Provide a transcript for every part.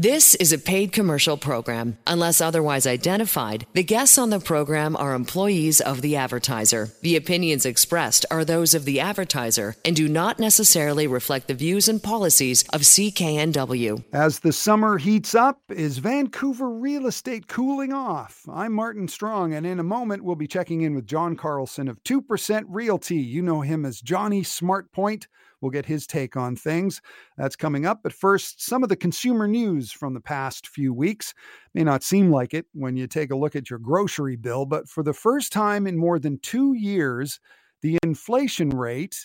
This is a paid commercial program. Unless otherwise identified, the guests on the program are employees of the advertiser. The opinions expressed are those of the advertiser and do not necessarily reflect the views and policies of CKNW. As the summer heats up, is Vancouver real estate cooling off? I'm Martin Strong, and in a moment, we'll be checking in with John Carlson of 2% Realty. You know him as Johnny Smartpoint. We'll get his take on things. That's coming up. But first, some of the consumer news from the past few weeks. May not seem like it when you take a look at your grocery bill, but for the first time in more than two years, the inflation rate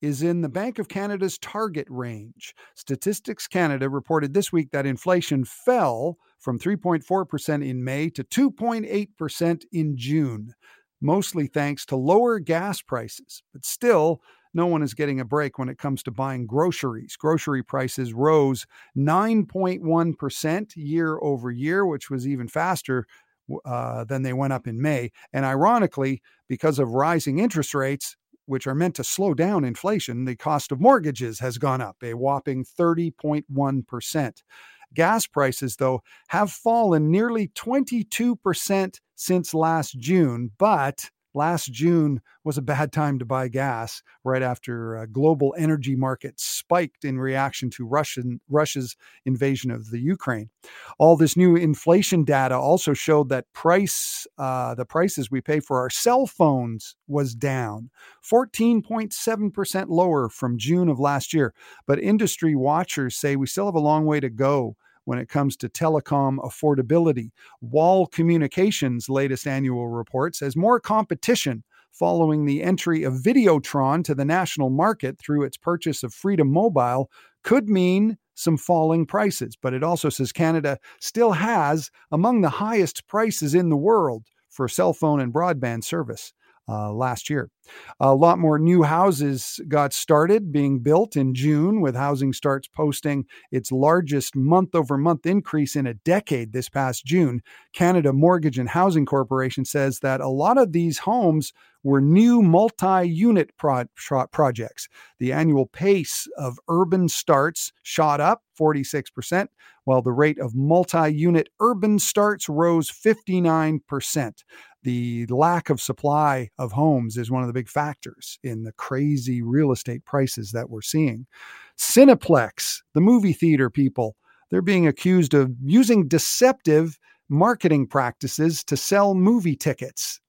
is in the Bank of Canada's target range. Statistics Canada reported this week that inflation fell from 3.4% in May to 2.8% in June, mostly thanks to lower gas prices. But still, no one is getting a break when it comes to buying groceries. Grocery prices rose 9.1% year over year, which was even faster uh, than they went up in May. And ironically, because of rising interest rates, which are meant to slow down inflation, the cost of mortgages has gone up a whopping 30.1%. Gas prices, though, have fallen nearly 22% since last June, but last June was a bad time to buy gas right after global energy markets spiked in reaction to Russian Russia's invasion of the Ukraine. All this new inflation data also showed that price uh, the prices we pay for our cell phones was down 14.7% lower from June of last year. But industry watchers say we still have a long way to go when it comes to telecom affordability. Wall Communications' latest annual report says more competition following the entry of Videotron to the national market through its purchase of Freedom Mobile could mean some falling prices. But it also says Canada still has among the highest prices in the world for cell phone and broadband service uh, last year. A lot more new houses got started being built in June, with housing starts posting its largest month over month increase in a decade this past June. Canada Mortgage and Housing Corporation says that a lot of these homes were new multi unit pro- projects. The annual pace of urban starts shot up 46%, while the rate of multi unit urban starts rose 59% the lack of supply of homes is one of the big factors in the crazy real estate prices that we're seeing. Cineplex, the movie theater people, they're being accused of using deceptive marketing practices to sell movie tickets.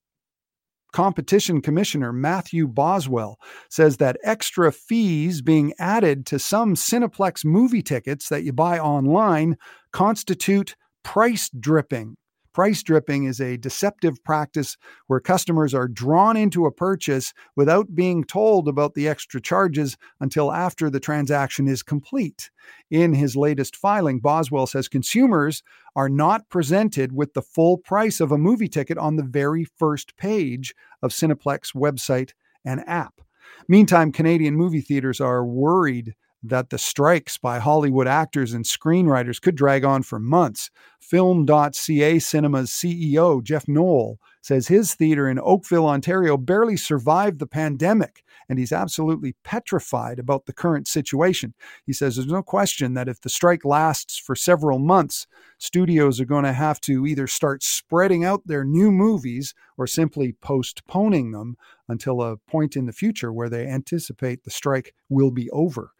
Competition Commissioner Matthew Boswell says that extra fees being added to some Cineplex movie tickets that you buy online constitute price dripping. Price dripping is a deceptive practice where customers are drawn into a purchase without being told about the extra charges until after the transaction is complete. In his latest filing, Boswell says consumers are not presented with the full price of a movie ticket on the very first page of Cineplex website and app. Meantime, Canadian movie theaters are worried that the strikes by Hollywood actors and screenwriters could drag on for months. Film.ca Cinema's CEO, Jeff Knoll, says his theater in Oakville, Ontario barely survived the pandemic, and he's absolutely petrified about the current situation. He says there's no question that if the strike lasts for several months, studios are going to have to either start spreading out their new movies or simply postponing them until a point in the future where they anticipate the strike will be over.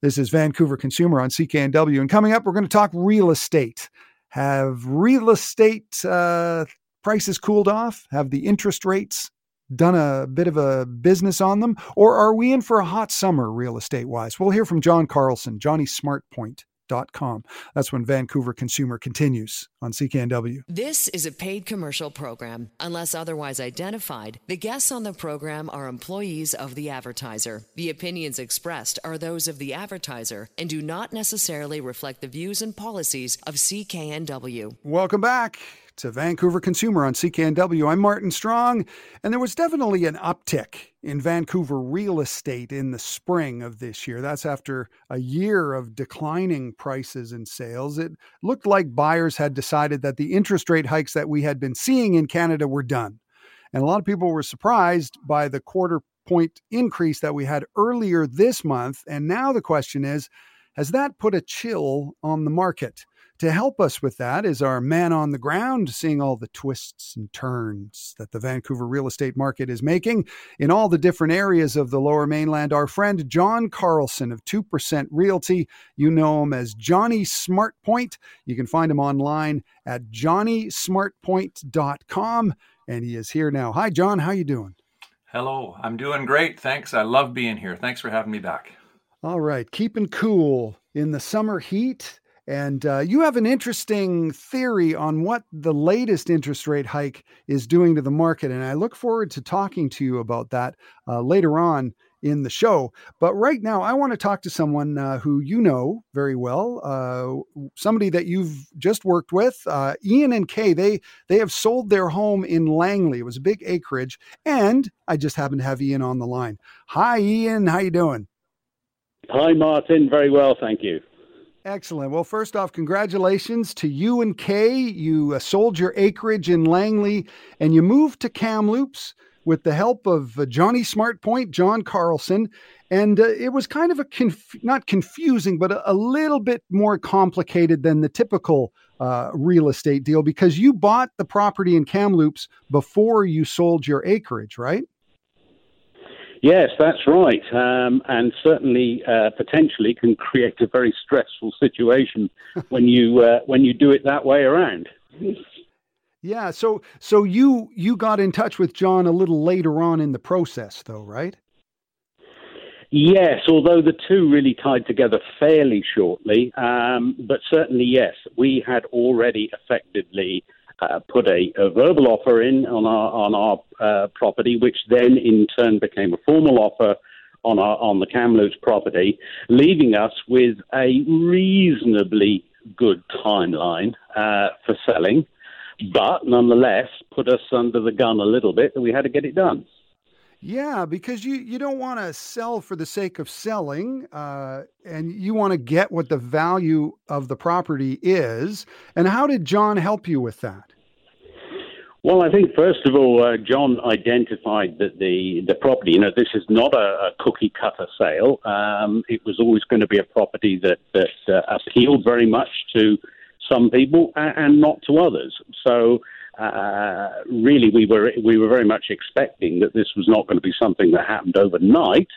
This is Vancouver Consumer on CKNW. And coming up, we're going to talk real estate. Have real estate uh, prices cooled off? Have the interest rates done a bit of a business on them? Or are we in for a hot summer real estate wise? We'll hear from John Carlson, Johnny Smartpoint. Com. That's when Vancouver Consumer continues on CKNW. This is a paid commercial program. Unless otherwise identified, the guests on the program are employees of the advertiser. The opinions expressed are those of the advertiser and do not necessarily reflect the views and policies of CKNW. Welcome back to Vancouver Consumer on CKNW. I'm Martin Strong, and there was definitely an uptick in Vancouver real estate in the spring of this year. That's after a year of declining prices and sales. It looked like buyers had decided that the interest rate hikes that we had been seeing in Canada were done. And a lot of people were surprised by the quarter point increase that we had earlier this month. And now the question is has that put a chill on the market? To help us with that is our man on the ground, seeing all the twists and turns that the Vancouver real estate market is making in all the different areas of the lower mainland. Our friend John Carlson of 2% Realty. You know him as Johnny Smartpoint. You can find him online at johnnysmartpoint.com. And he is here now. Hi, John. How you doing? Hello. I'm doing great. Thanks. I love being here. Thanks for having me back. All right. Keeping cool in the summer heat and uh, you have an interesting theory on what the latest interest rate hike is doing to the market. And I look forward to talking to you about that uh, later on in the show. But right now, I want to talk to someone uh, who you know very well, uh, somebody that you've just worked with, uh, Ian and Kay. They they have sold their home in Langley. It was a big acreage, and I just happened to have Ian on the line. Hi, Ian. How you doing? Hi, Martin. Very well, thank you. Excellent. Well, first off, congratulations to you and Kay. You uh, sold your acreage in Langley and you moved to Kamloops with the help of uh, Johnny Smartpoint, John Carlson. And uh, it was kind of a, conf- not confusing, but a, a, little bit more complicated than the typical uh, real estate deal because you bought the property in Kamloops before you sold your acreage, right? Yes, that's right, um, and certainly uh, potentially can create a very stressful situation when you uh, when you do it that way around. Yeah, so so you you got in touch with John a little later on in the process, though, right? Yes, although the two really tied together fairly shortly, um, but certainly yes, we had already effectively uh, put a, a, verbal offer in on our on our uh, property, which then in turn became a formal offer on our on the Kamloops property, leaving us with a reasonably good timeline uh, for selling, but nonetheless put us under the gun a little bit that we had to get it done. Yeah, because you, you don't want to sell for the sake of selling, uh, and you want to get what the value of the property is. And how did John help you with that? Well, I think first of all, uh, John identified that the the property, you know, this is not a, a cookie cutter sale. Um, it was always going to be a property that that uh, appealed very much to some people and, and not to others. So uh, really, we were we were very much expecting that this was not going to be something that happened overnight.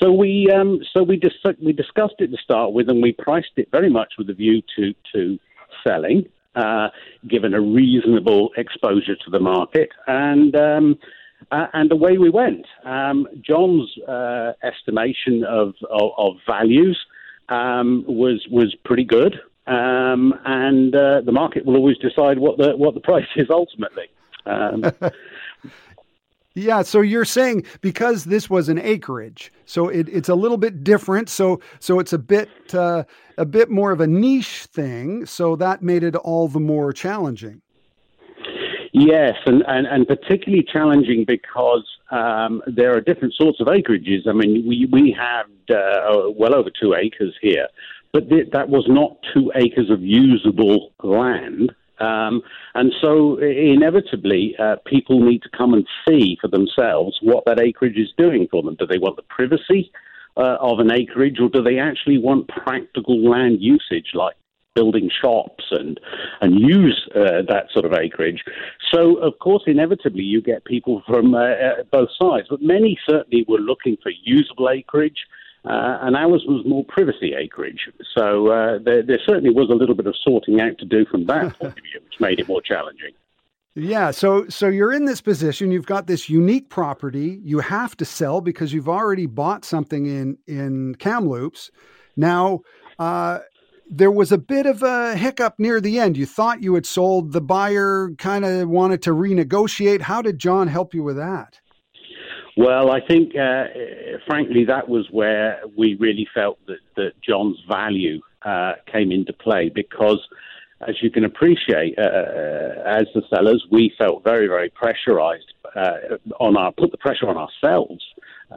So we um, so we dis- we discussed it to start with, and we priced it very much with a view to to selling, uh, given a reasonable exposure to the market, and um, uh, and away we went. Um, John's uh, estimation of of, of values um, was was pretty good. Um, and uh, the market will always decide what the what the price is ultimately. Um, yeah, so you're saying because this was an acreage, so it, it's a little bit different. So so it's a bit uh, a bit more of a niche thing. So that made it all the more challenging. Yes, and, and, and particularly challenging because um, there are different sorts of acreages. I mean, we, we have uh, well over two acres here, but th- that was not two acres of usable land. Um, and so, inevitably, uh, people need to come and see for themselves what that acreage is doing for them. Do they want the privacy uh, of an acreage, or do they actually want practical land usage like building shops and and use uh, that sort of acreage. So, of course, inevitably, you get people from uh, uh both sides, but many certainly were looking for usable acreage uh, and ours was more privacy acreage. So uh, there, there, certainly was a little bit of sorting out to do from that point of view, which made it more challenging. Yeah, so so you're in this position. You've got this unique property. You have to sell because you've already bought something in in Kamloops. Now, uh, there was a bit of a hiccup near the end. You thought you had sold. The buyer kind of wanted to renegotiate. How did John help you with that? Well, I think, uh, frankly, that was where we really felt that, that John's value uh, came into play because, as you can appreciate, uh, uh as the sellers, we felt very, very pressurized uh, on our put the pressure on ourselves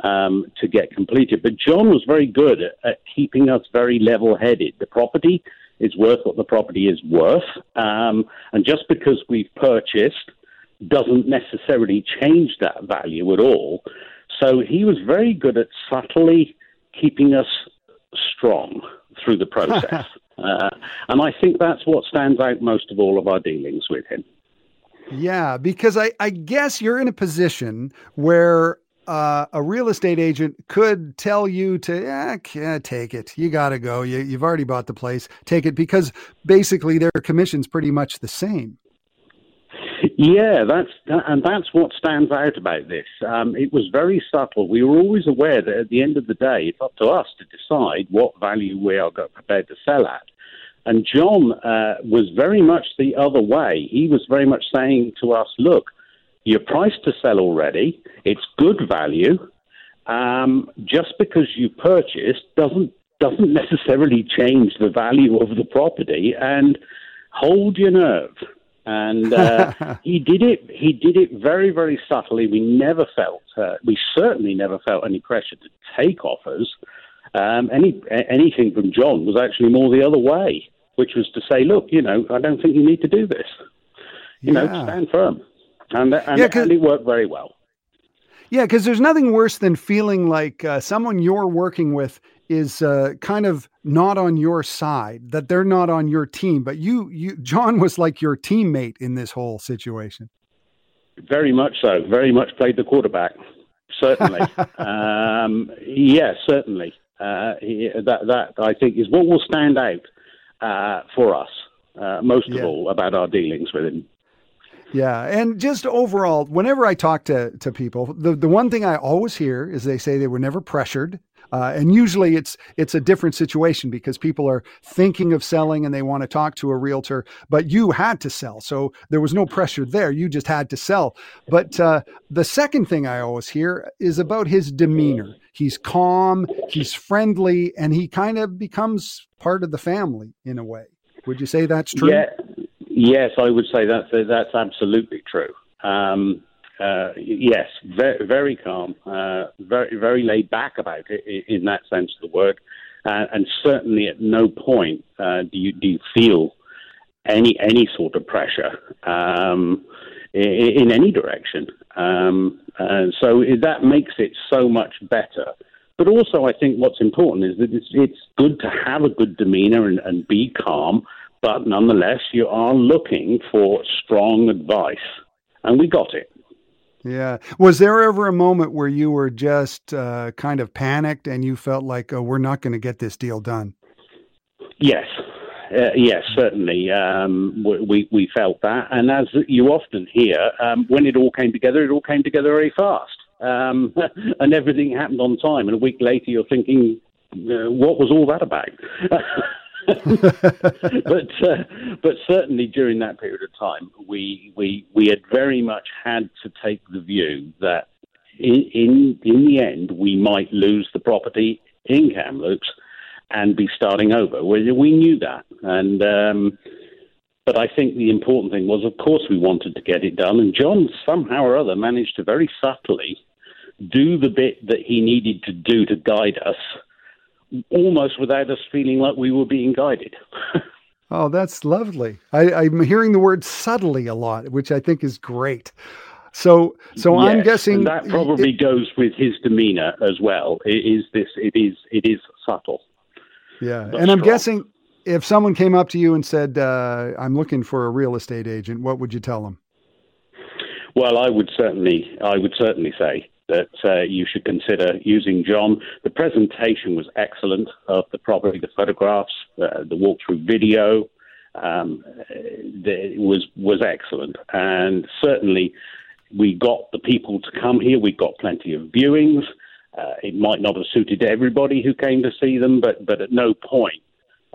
um, to get completed. But John was very good at, at keeping us very level-headed. The property is worth what the property is worth, um, and just because we've purchased doesn't necessarily change that value at all. So he was very good at subtly keeping us strong through the process. Uh, and I think that's what stands out most of all of our dealings with him. Yeah, because I, I guess you're in a position where uh, a real estate agent could tell you to eh, take it. You got to go. You, you've already bought the place. Take it because basically their commission's pretty much the same. Yeah, that's and that's what stands out about this. Um, it was very subtle. We were always aware that at the end of the day, it's up to us to decide what value we are prepared to sell at. And John uh, was very much the other way. He was very much saying to us, "Look, you're priced to sell already. It's good value. Um, just because you purchased doesn't doesn't necessarily change the value of the property. And hold your nerve." And uh, he did it. He did it very, very subtly. We never felt, uh, we certainly never felt any pressure to take offers. Um, any anything from John was actually more the other way, which was to say, look, you know, I don't think you need to do this. You yeah. know, stand firm, and and, yeah, and it worked very well. Yeah, because there's nothing worse than feeling like uh, someone you're working with is uh, kind of not on your side, that they're not on your team. But you, you, John was like your teammate in this whole situation. Very much so. Very much played the quarterback. Certainly. um, yes, yeah, certainly. Uh, that that I think is what will stand out uh, for us uh, most yeah. of all about our dealings with him. Yeah, and just overall, whenever I talk to to people, the the one thing I always hear is they say they were never pressured. Uh, and usually it's it's a different situation because people are thinking of selling and they want to talk to a realtor, but you had to sell, so there was no pressure there. You just had to sell. But uh, the second thing I always hear is about his demeanor. He's calm, he's friendly, and he kind of becomes part of the family in a way. Would you say that's true? Yeah. Yes, I would say that's that's absolutely true. Um, uh, yes, very, very calm, uh, very, very laid back about it in that sense of the word, uh, and certainly at no point uh, do you do you feel any any sort of pressure um, in, in, any direction. Um, and so that makes it so much better. But also, I think what's important is that it's, it's good to have a good demeanor and, and be calm, but nonetheless, you are looking for strong advice, and we got it. Yeah. Was there ever a moment where you were just uh, kind of panicked and you felt like, oh, we're not going to get this deal done? Yes. Uh, yes, certainly. Um, we, we felt that. And as you often hear, um, when it all came together, it all came together very fast. Um, and everything happened on time. And a week later, you're thinking, uh, what was all that about? but uh, but certainly during that period of time, we we we had very much had to take the view that in in, in the end we might lose the property in Kamloops and be starting over. We, we knew that, and um, but I think the important thing was, of course, we wanted to get it done, and John somehow or other managed to very subtly do the bit that he needed to do to guide us almost without us feeling like we were being guided. oh, that's lovely. I, am hearing the word subtly a lot, which I think is great. So, so yes, I'm guessing that probably it, goes with his demeanor as well. It is this? It is. It is subtle. Yeah, and I'm guessing if someone came up to you and said, uh, "I'm looking for a real estate agent," what would you tell them? Well, I would certainly, I would certainly say that uh, you should consider using John. The presentation was excellent of the property, the photographs, uh, the walkthrough video. Um, the, was was excellent, and certainly we got the people to come here. We got plenty of viewings. Uh, it might not have suited everybody who came to see them, but but at no point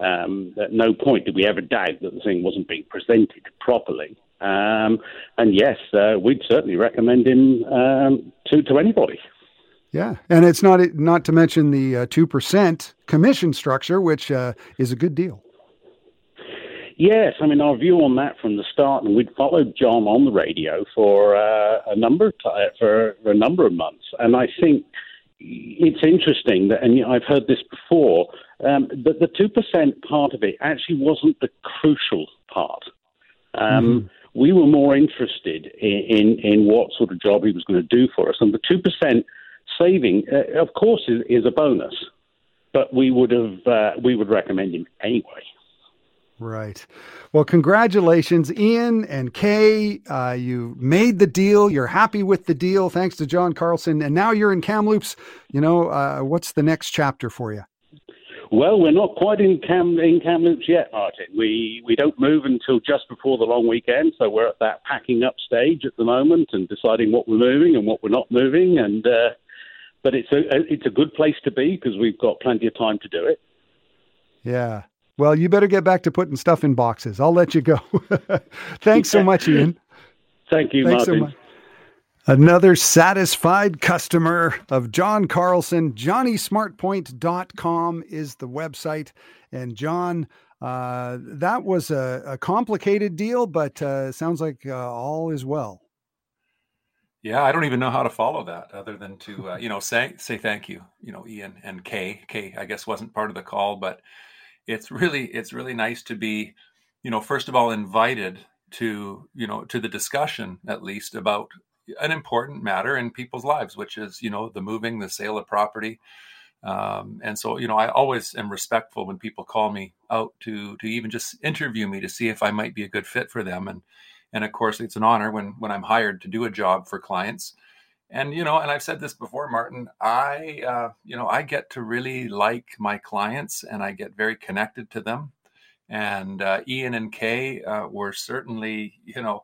um, at no point did we ever doubt that the thing wasn't being presented properly. Um, and yes, uh, we'd certainly recommend him um, to to anybody. Yeah, and it's not not to mention the uh, two uh, percent commission structure, which uh, is a good deal. Yes, I mean our view on that from the start, and we'd followed John on the radio for uh, a number of t- for, for a number of months, and I think it's interesting that, and I've heard this before, um, that the two percent part of it actually wasn't the crucial part. Um, mm-hmm we were more interested in, in, in what sort of job he was going to do for us. And the 2% saving, uh, of course, is, is, a bonus, but we would, have, uh, we would recommend him anyway. Right. Well, congratulations, Ian and Kay. Uh, you made the deal. You're happy with the deal, thanks to John Carlson. And now you're in Kamloops. You know, uh, what's the next chapter for you? Well, we're not quite in Cam in Kamloops yet, Martin. We we don't move until just before the long weekend, so we're at that packing up stage at the moment and deciding what we're moving and what we're not moving. And uh, but it's a it's a good place to be because we've got plenty of time to do it. Yeah. Well, you better get back to putting stuff in boxes. I'll let you go. Thanks so much, Ian. Thank you, Thanks Martin. so much. Another satisfied customer of John Carlson. JohnnySmartPoint.com is the website. And John, uh, that was a, a, complicated deal, but uh, sounds like uh, all is well. Yeah, I don't even know how to follow that other than to, uh, you know, say, say thank you, you know, Ian and Kay. Kay, I guess, wasn't part of the call, but it's really, it's really nice to be, you know, first of all, invited to, you know, to the discussion at least about an important matter in people's lives, which is, you know, the moving, the sale of property. Um, and so, you know, I always am respectful when people call me out to to even just interview me to see if I might be a good fit for them. And and of course, it's an honor when when I'm hired to do a job for clients. And you know, and I've said this before, Martin. I uh, you know I get to really like my clients, and I get very connected to them. And uh, Ian and Kay uh, were certainly, you know,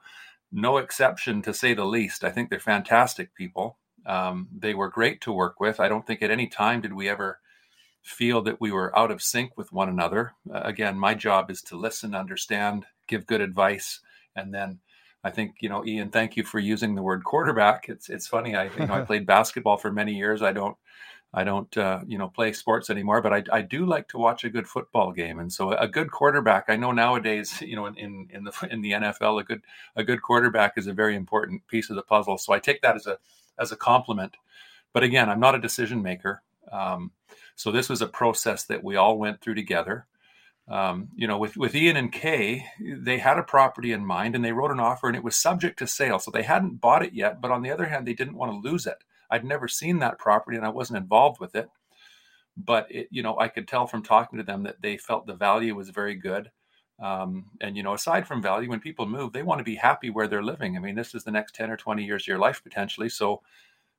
no exception to say the least. I think they're fantastic people. Um, they were great to work with. I don't think at any time did we ever feel that we were out of sync with one another. Uh, again, my job is to listen, understand, give good advice, and then I think you know, Ian. Thank you for using the word quarterback. It's it's funny. I you know I played basketball for many years. I don't I don't uh, you know play sports anymore, but I, I do like to watch a good football game, and so a good quarterback. I know nowadays, you know, in, in, the in the NFL, a good a good quarterback is a very important piece of the puzzle. So I take that as a as a compliment. But again, I'm not a decision maker. Um, so this was a process that we all went through together. Um, you know, with with Ian and Kay, they had a property in mind, and they wrote an offer, and it was subject to sale. So they hadn't bought it yet, but on the other hand, they didn't want to lose it. I'd never seen that property and I wasn't involved with it. But it, you know, I could tell from talking to them that they felt the value was very good. Um, and you know, aside from value, when people move, they want to be happy where they're living. I mean, this is the next ten or twenty years of your life potentially. So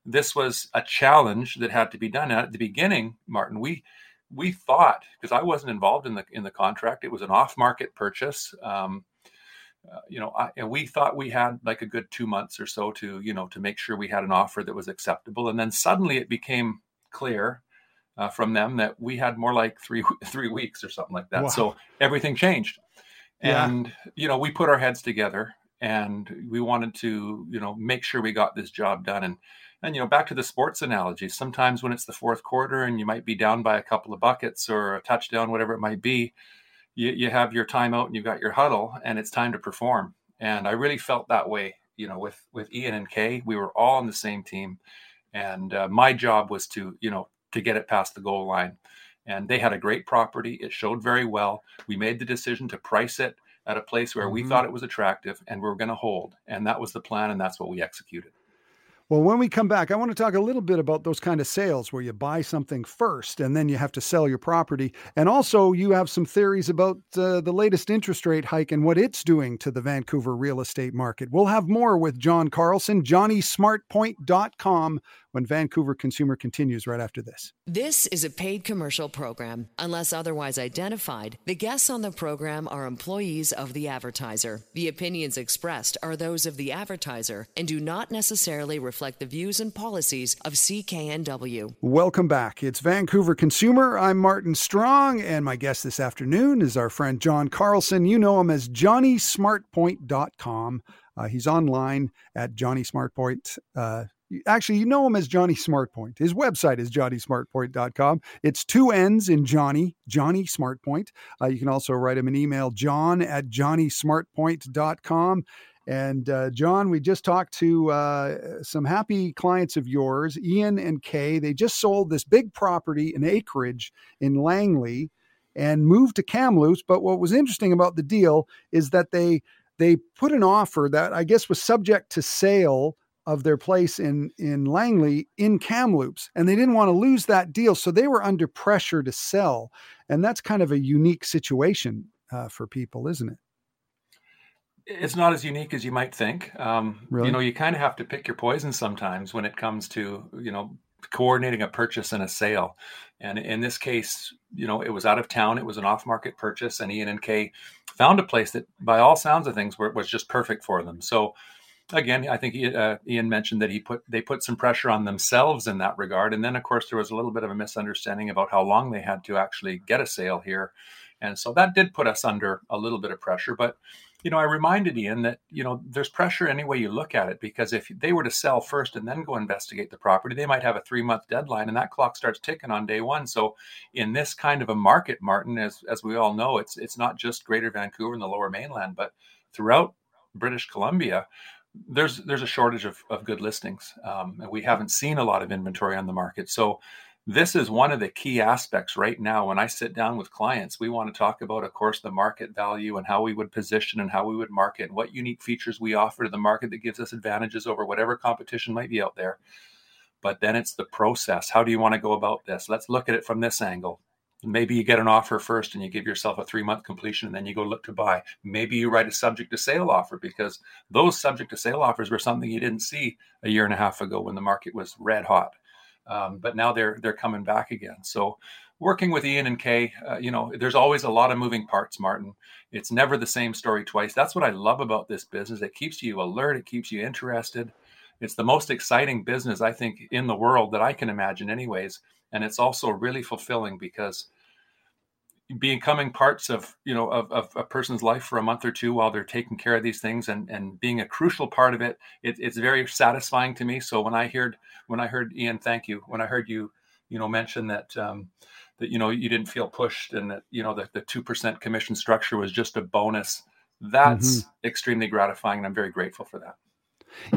this was a challenge that had to be done. at the beginning, Martin, we we thought because I wasn't involved in the in the contract, it was an off market purchase. Um, uh, you know, I, and we thought we had like a good two months or so to, you know, to make sure we had an offer that was acceptable. And then suddenly it became clear uh, from them that we had more like three three weeks or something like that. Wow. So everything changed, and yeah. you know, we put our heads together and we wanted to, you know, make sure we got this job done. And and you know, back to the sports analogy, sometimes when it's the fourth quarter and you might be down by a couple of buckets or a touchdown, whatever it might be you, you have your timeout and you've got your huddle and it's time to perform. And I really felt that way, you know, with, with Ian and Kay, we were all on the same team. And uh, my job was to, you know, to get it past the goal line. And they had a great property. It showed very well. We made the decision to price it at a place where mm-hmm. we thought it was attractive and we are going to hold. And that was the plan. And that's what we executed. Well, when we come back, I want to talk a little bit about those kind of sales where you buy something first and then you have to sell your property. And also, you have some theories about uh, the latest interest rate hike and what it's doing to the Vancouver real estate market. We'll have more with John Carlson, johnnysmartpoint.com, when Vancouver Consumer continues right after this. This is a paid commercial program. Unless otherwise identified, the guests on the program are employees of the advertiser. The opinions expressed are those of the advertiser and do not necessarily reflect the views and policies of CKNW. Welcome back. It's Vancouver Consumer. I'm Martin Strong, and my guest this afternoon is our friend John Carlson. You know him as JohnnySmartPoint.com. Uh, he's online at johnnysmartpoint. Uh, actually, you know him as Johnny Smartpoint. His website is johnnysmartpoint.com. It's two N's in Johnny, Johnny Smartpoint. Uh, you can also write him an email, john at johnnysmartpoint.com. And uh, John, we just talked to uh, some happy clients of yours, Ian and Kay. They just sold this big property, an acreage in Langley, and moved to Kamloops. But what was interesting about the deal is that they they put an offer that I guess was subject to sale of their place in in Langley in Kamloops, and they didn't want to lose that deal, so they were under pressure to sell, and that's kind of a unique situation uh, for people, isn't it? It's not as unique as you might think. Um, Really? You know, you kind of have to pick your poison sometimes when it comes to you know coordinating a purchase and a sale. And in this case, you know, it was out of town. It was an off-market purchase, and Ian and Kay found a place that, by all sounds of things, were, was just perfect for them. So, again, I think uh, Ian mentioned that he put they put some pressure on themselves in that regard, and then of course there was a little bit of a misunderstanding about how long they had to actually get a sale here, and so that did put us under a little bit of pressure. But you know, I reminded Ian that you know there's pressure any way you look at it because if they were to sell first and then go investigate the property, they might have a three month deadline, and that clock starts ticking on day one. So, in this kind of a market, Martin, as as we all know, it's it's not just Greater Vancouver and the Lower Mainland, but throughout British Columbia, there's there's a shortage of, of good listings, um, and we haven't seen a lot of inventory on the market. So this is one of the key aspects right now when I sit down with clients. We want to talk about, of course, the market value and how we would position and how we would market and what unique features we offer to the market that gives us advantages over whatever competition might be out there. But then it's the process. How do you want to go about this? Let's look at it from this angle. Maybe you get an offer first and you give yourself a three month completion and then you go look to buy. Maybe you write a subject to sale offer because those subject to sale offers were something you didn't see a year and a half ago when the market was red hot. Um, but now they're they're coming back again. So working with Ian and Kay, uh, you know, there's always a lot of moving parts, Martin. It's never the same story twice. That's what I love about this business. It keeps you alert. It keeps you interested. It's the most exciting business I think in the world that I can imagine, anyways. And it's also really fulfilling because becoming parts of you know of, of a person's life for a month or two while they're taking care of these things and and being a crucial part of it, it it's very satisfying to me. So when i heard when i heard ian thank you. When i heard you you know mention that um, that you know you didn't feel pushed and that you know that the 2% commission structure was just a bonus that's extremely gratifying and i'm very grateful for that.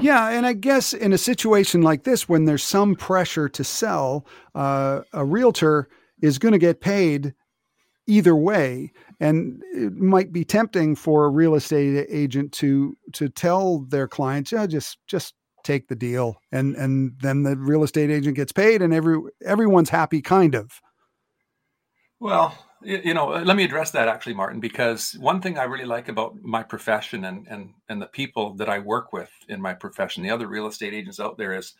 Yeah, and I guess in a situation like this, when there's some pressure to sell, uh, a realtor is going to get paid either way, and it might be tempting for a real estate agent to to tell their clients, "Yeah, just just take the deal," and and then the real estate agent gets paid, and every everyone's happy, kind of. Well, you know, let me address that actually, Martin, because one thing I really like about my profession and and and the people that I work with in my profession, the other real estate agents out there, is,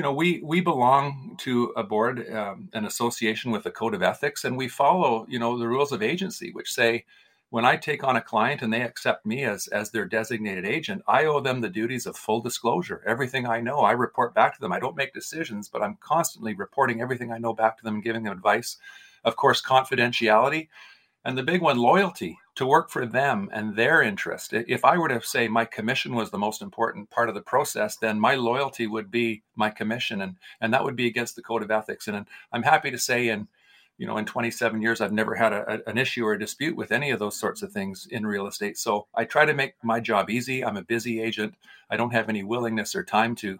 you know, we we belong to a board, um, an association with a code of ethics, and we follow, you know, the rules of agency, which say. When I take on a client and they accept me as, as their designated agent, I owe them the duties of full disclosure. Everything I know, I report back to them. I don't make decisions, but I'm constantly reporting everything I know back to them and giving them advice of course, confidentiality, and the big one, loyalty to work for them and their interest. If I were to say my commission was the most important part of the process, then my loyalty would be my commission, and and that would be against the code of ethics. And I'm happy to say, in you know, in 27 years, I've never had a, an issue or a dispute with any of those sorts of things in real estate. So I try to make my job easy. I'm a busy agent. I don't have any willingness or time to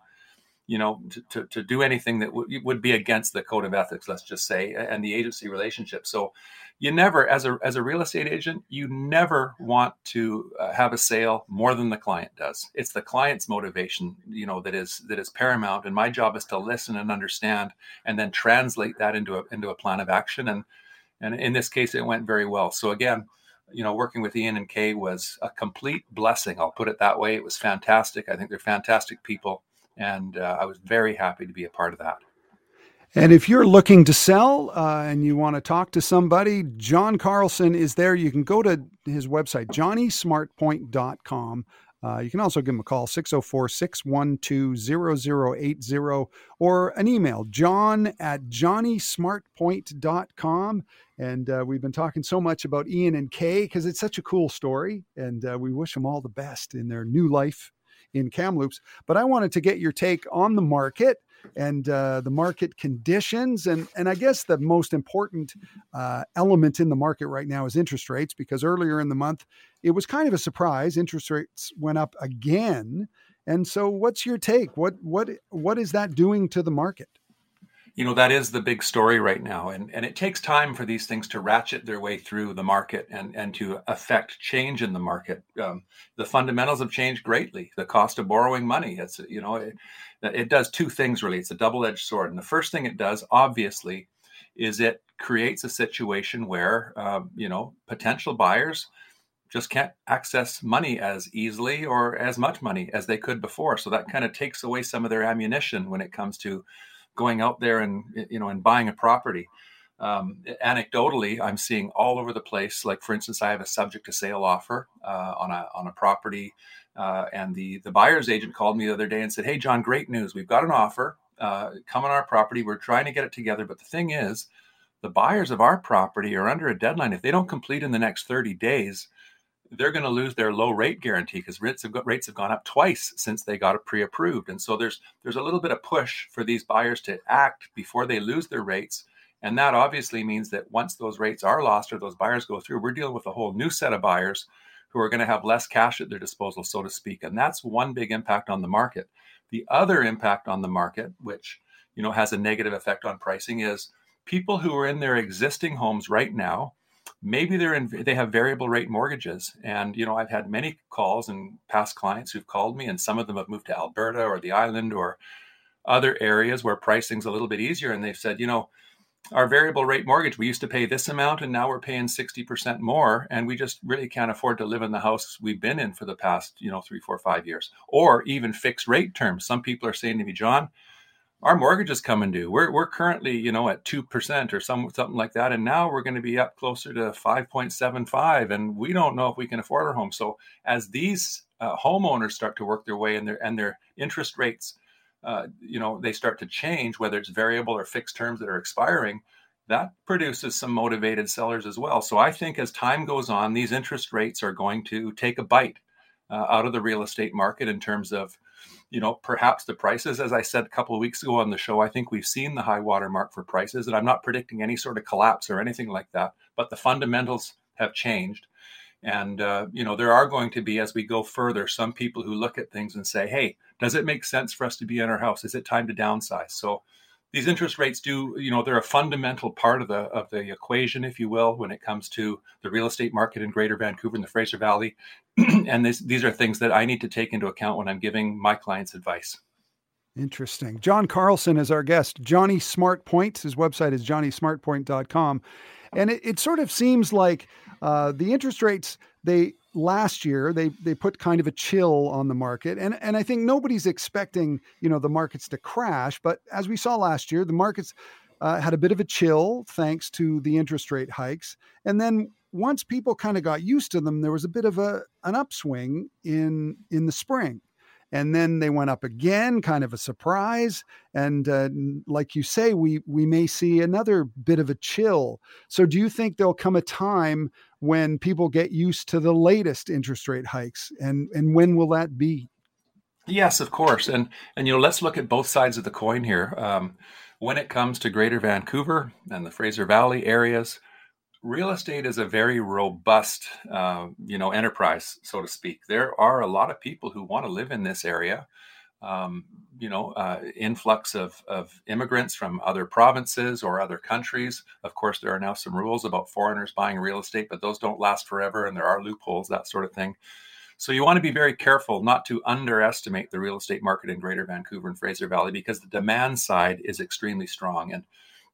you know, to, to, to do anything that w- would be against the code of ethics, let's just say, and the agency relationship. So, you never, as a as a real estate agent, you never want to uh, have a sale more than the client does. It's the client's motivation, you know, that is that is paramount. And my job is to listen and understand, and then translate that into a into a plan of action. And and in this case, it went very well. So again, you know, working with Ian and Kay was a complete blessing. I'll put it that way. It was fantastic. I think they're fantastic people and uh, I was very happy to be a part of that. And if you're looking to sell uh, and you want to talk to somebody, John Carlson is there. You can go to his website, johnnysmartpoint.com. Uh, you can also give him a call, 604 612 0080, or an email, john at johnnysmartpoint.com. And uh, we've been talking so much about Ian and Kay because it's such a cool story. And uh, we wish them all the best in their new life in Kamloops. But I wanted to get your take on the market and uh, the market conditions, and and I guess the most important uh, element in the market right now is interest rates because earlier in the month it was kind of a surprise. Interest rates went up again, and so what's your take? What what what is that doing to the market? You know that is the big story right now. And, and it takes time for these things to ratchet their way through the market and, and to affect change in the market. Um, the fundamentals have changed greatly. The cost of borrowing money it's you know it, it does two things really. It's a double-edged sword. And the first thing it does obviously is it creates a situation where um, you know potential buyers just can't access money as easily or as much money as they could before. So that kind of takes away some of their ammunition when it comes to going out there and you know and buying a property. Um, anecdotally, I'm seeing all over the place. Like for instance, I have a subject to sale offer uh, on a on a property, uh, and the the buyer's agent called me the other day and said, "Hey, John, great news! We've got an offer. Uh, come on our property. We're trying to get it together, but the thing is." The buyers of our property are under a deadline. If they don't complete in the next 30 days, they're going to lose their low rate guarantee because rates have, rates have gone up twice since they got pre-approved. And so there's there's a little bit of push for these buyers to act before they lose their rates. And that obviously means that once those rates are lost or those buyers go through we're dealing with a whole new set of buyers who are going to have less cash at their disposal so to speak. And that's one big impact on the market. The other impact on the market which you know has a negative effect on pricing is people who are in their existing homes right now maybe they're in they have variable rate mortgages. And you know i've had many calls and past clients who've called me and some of them have moved to alberta or the island or other areas where pricing's a little bit easier. And they've said you know our variable rate mortgage we used to pay this amount and now we're paying 60% more and we just really can't afford to live in the house we've been in for the past you know three four five years. Or even fixed rate terms. Some people are saying to me john our mortgage is coming due. We're, we're currently, you know, at 2% or some, something like that. And now we're going to be up closer to 5.75 and we don't know if we can afford our home. So as these uh, homeowners start to work their way and their, and their interest rates, uh, you know, they start to change, whether it's variable or fixed terms that are expiring, that produces some motivated sellers as well. So I think as time goes on, these interest rates are going to take a bite uh, out of the real estate market in terms of, you know, perhaps the prices. As I said a couple of weeks ago on the show, I think we've seen the high water mark for prices, and I'm not predicting any sort of collapse or anything like that. But the fundamentals have changed, and uh, you know, there are going to be as we go further some people who look at things and say, "Hey, does it make sense for us to be in our house? Is it time to downsize?" So these interest rates do you know they're a fundamental part of the of the equation if you will when it comes to the real estate market in greater vancouver and the fraser valley. And this, these are things that i need to take into account when i'm giving my clients advice. Interesting. John carlson is our guest. Johnny smart points his website is johnnysmartpoint.com and it, it sort of seems like uh, the interest rates they last year they they put kind of a chill on the market. And and I think nobody's expecting you know the markets to crash but as we saw last year the markets uh, had a bit of a chill thanks to the interest rate hikes. And then once people kind of got used to them there was a bit of a an upswing in in the spring and then they went up again kind of a surprise and uh, like you say we we may see another bit of a chill. So do you think there'll come a time when people get used to the latest interest rate hikes and and when will that be? Yes of course and and you know let's look at both sides of the coin here. Um, when it comes to greater vancouver and the fraser valley areas real estate is a very robust, uh, you know, enterprise, so to speak. There are a lot of people who want to live in this area. Um, you know, uh, influx of, of immigrants from other provinces or other countries. Of course, there are now some rules about foreigners buying real estate, but those don't last forever, and there are loopholes, that sort of thing. So you want to be very careful not to underestimate the real estate market in Greater Vancouver and Fraser Valley because the demand side is extremely strong. And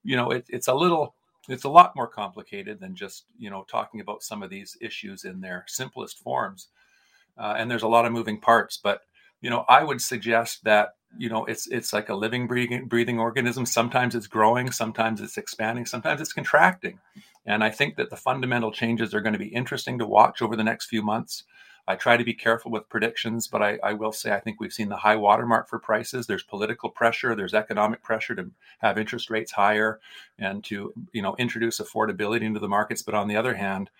you know, it, it's a little it's a lot more complicated than just you know talking about some of these issues in their simplest forms. Uh, and there's a lot of moving parts but you know i would suggest that you know it's it's like a living breathing breathing organism. Sometimes it's growing sometimes it's expanding sometimes it's contracting. And i think that the fundamental changes are going to be interesting to watch over the next few months I try to be careful with predictions, but I, I, will say I think we've seen the high watermark for prices. There's political pressure, there's economic pressure to have interest rates higher and to you know introduce affordability into the markets. But on the other hand,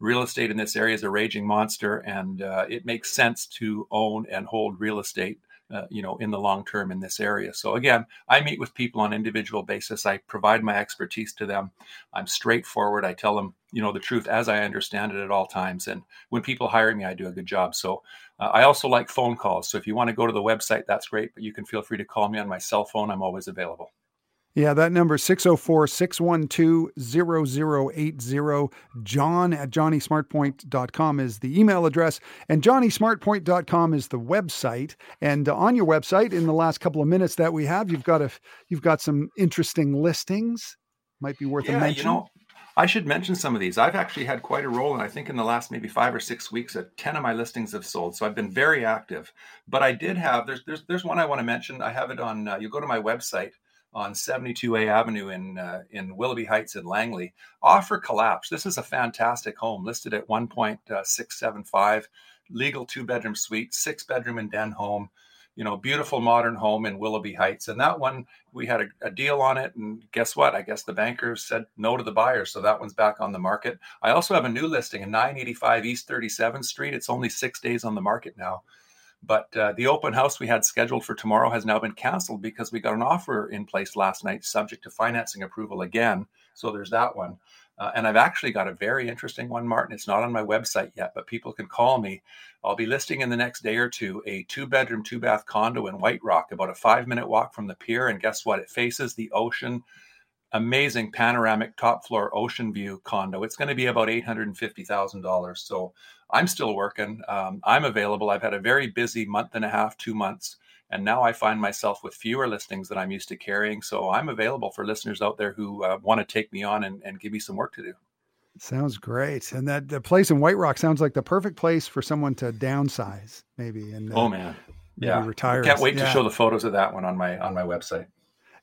real estate in this area is a raging monster, and uh, it makes sense to own and hold real estate uh, you know, in the long term in this area. So again, I meet with people on individual basis. I provide my expertise to them. I'm straightforward. I tell them, you know, the truth as I understand it at all times. And when people hire me, I do a good job. So uh, I also like phone calls. So if you want to go to the website, that's great. But you can feel free to call me on my cell phone. I'm always available. Yeah, that number 604 612 0080. John at johnnysmartpoint.com is the email address, and johnnysmartpoint.com is the website. And on your website, in the last couple of minutes that we have, you've got a you've got some interesting listings. might be worth yeah, a mention? You know, I should mention some of these. I've actually had quite a roll, and I think in the last maybe five or six weeks, that ten of my listings have sold. So I've been very active. But I did have there's there's there's one I want to mention. I have it on. Uh, you go to my website on 72A Avenue in uh, in Willoughby Heights in Langley. Offer collapse. This is a fantastic home listed at 1.675, legal two bedroom suite, six bedroom and den home you know, beautiful modern home in Willoughby Heights. And that one, we had a, a, deal on it. And guess what? I guess the bankers said no to the buyer. So that one's back on the market. I also have a new listing in 985 East 37th Street. It's only six days on the market now. But uh, the open house we had scheduled for tomorrow has now been canceled because we got an offer in place last night, subject to financing approval again. So there's that one. Uh, and I've actually got a very interesting one, Martin. It's not on my website yet, but people can call me. I'll be listing in the next day or two a two bedroom, two bath condo in White Rock, about a five minute walk from the pier. And guess what? It faces the ocean. Amazing panoramic top floor ocean view condo. It's going to be about $850,000. So I'm still working. Um, I'm available. I've had a very busy month and a half, two months. And now I find myself with fewer listings than I'm used to carrying. So I'm available for listeners out there who uh, want to take me on and, and give me some work to do. Sounds great. And that the place in White Rock sounds like the perfect place for someone to downsize, maybe. And uh, oh man, yeah, retire. Can't wait yeah. to show the photos of that one on my on my website.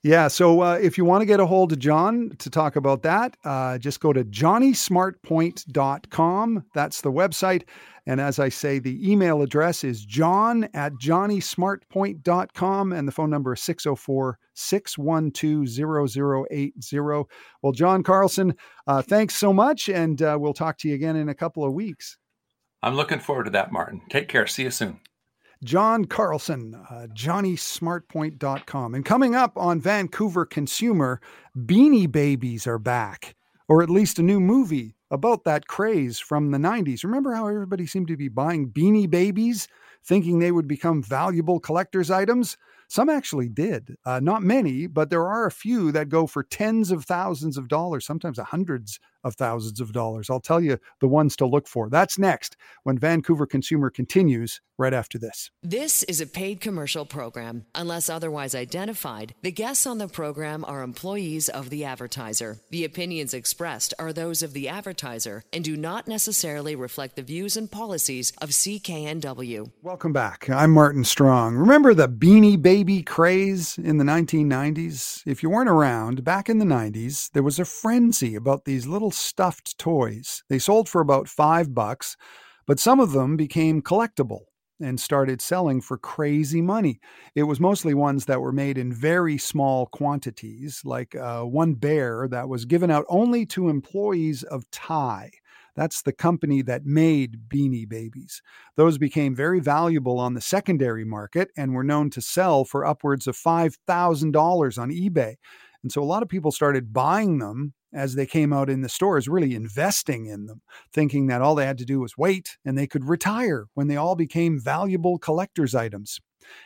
Yeah. So uh, if you want to get a hold of John to talk about that, uh, just go to johnnysmartpoint.com. That's the website. And as I say, the email address is john at johnnysmartpoint.com and the phone number is 604 612 0080. Well, John Carlson, uh, thanks so much. And uh, we'll talk to you again in a couple of weeks. I'm looking forward to that, Martin. Take care. See you soon. John Carlson, uh, JohnnySmartPoint.com. And coming up on Vancouver Consumer, Beanie Babies are back, or at least a new movie about that craze from the 90s. Remember how everybody seemed to be buying Beanie Babies, thinking they would become valuable collector's items? Some actually did. Uh, not many, but there are a few that go for tens of thousands of dollars, sometimes hundreds of thousands of dollars. I'll tell you the ones to look for. That's next when Vancouver Consumer continues right after this. This is a paid commercial program. Unless otherwise identified, the guests on the program are employees of the advertiser. The opinions expressed are those of the advertiser and do not necessarily reflect the views and policies of CKNW. Welcome back. I'm Martin Strong. Remember the Beanie Baby craze in the 1990s? If you weren't around, back in the 90s, there was a frenzy about these little stuffed toys. They sold for about five bucks, but some of them became collectible and started selling for crazy money. It was mostly ones that were made in very small quantities, like uh, one bear that was given out only to employees of Ty. That's the company that made Beanie Babies. Those became very valuable on the secondary market and were known to sell for upwards of $5,000 on eBay. And so a lot of people started buying them as they came out in the stores, really investing in them, thinking that all they had to do was wait and they could retire when they all became valuable collector's items.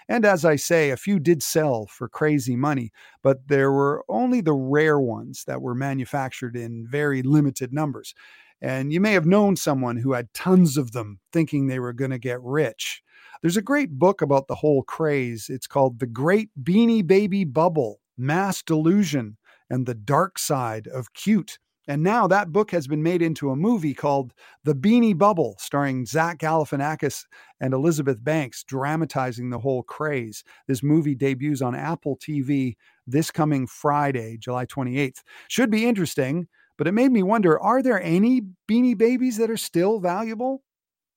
And as I say, a few did sell for crazy money, but there were only the rare ones that were manufactured in very limited numbers. And you may have known someone who had tons of them thinking they were going to get rich. There's a great book about the whole craze. It's called The Great Beanie Baby Bubble Mass Delusion and the dark side of cute. And now that book has been made into a movie called The Beanie Bubble, starring Zach Galifianakis and Elizabeth Banks, dramatizing the whole craze. This movie debuts on Apple TV this coming Friday, July 28th. Should be interesting, but it made me wonder are there any Beanie Babies that are still valuable?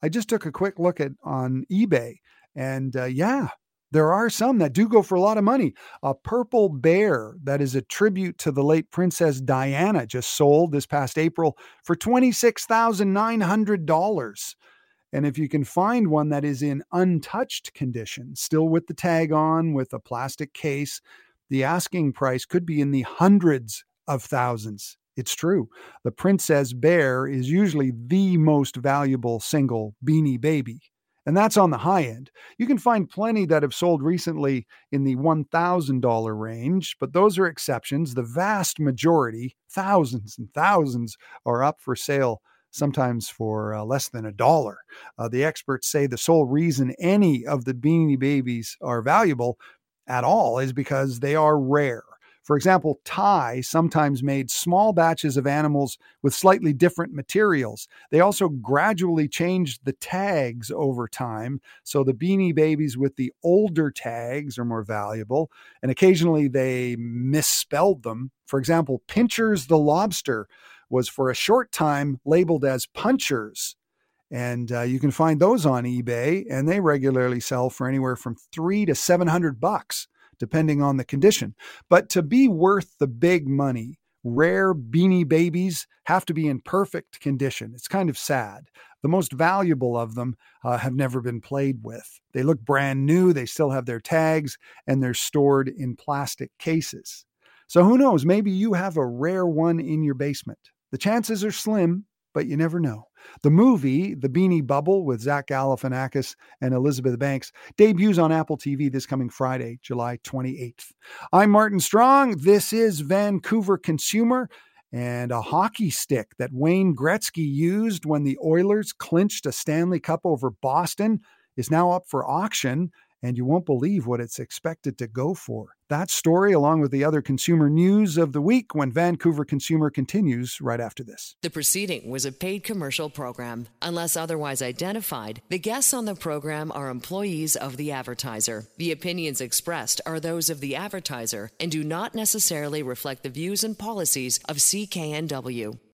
I just took a quick look at on eBay, and uh, yeah, there are some that do go for a lot of money. A purple bear that is a tribute to the late Princess Diana just sold this past April for $26,900. And if you can find one that is in untouched condition, still with the tag on, with a plastic case, the asking price could be in the hundreds of thousands. It's true. The Princess Bear is usually the most valuable single beanie baby and that's on the high end. You can find plenty that have sold recently in the $1,000 range, but those are exceptions. The vast majority, thousands and thousands, are up for sale sometimes for uh, less than a dollar. Uh, the experts say the sole reason any of the Beanie Babies are valuable at all is because they are rare. For example, Ty sometimes made small batches of animals with slightly different materials. They also gradually changed the tags over time, so the beanie babies with the older tags are more valuable, and occasionally they misspelled them. For example, Pinchers the lobster was for a short time labeled as Punchers. And uh, you can find those on eBay, and they regularly sell for anywhere from three to seven hundred bucks depending on the condition. But to be worth the big money, rare beanie babies have to be in perfect condition. It's kind of sad. The most valuable of them uh, have never been played with. They look brand new, they still have their tags, and they're stored in plastic cases. So who knows? Maybe you have a rare one in your basement. The chances are slim, but you never know. The movie, The Beanie Bubble, with Zach Galifianakis and Elizabeth Banks, debuts on Apple TV this coming Friday, July 28th. I'm Martin Strong. This is Vancouver Consumer. And a hockey stick that Wayne Gretzky used when the Oilers clinched a Stanley Cup over Boston is now up for auction and you won't believe what it's expected to go for. That story, along with the other consumer news of the week when Vancouver Consumer continues right after this. The proceeding was a paid commercial program. Unless otherwise identified, the guests on the program are employees of the advertiser. The opinions expressed are those of the advertiser and do not necessarily reflect the views and policies of CKNW.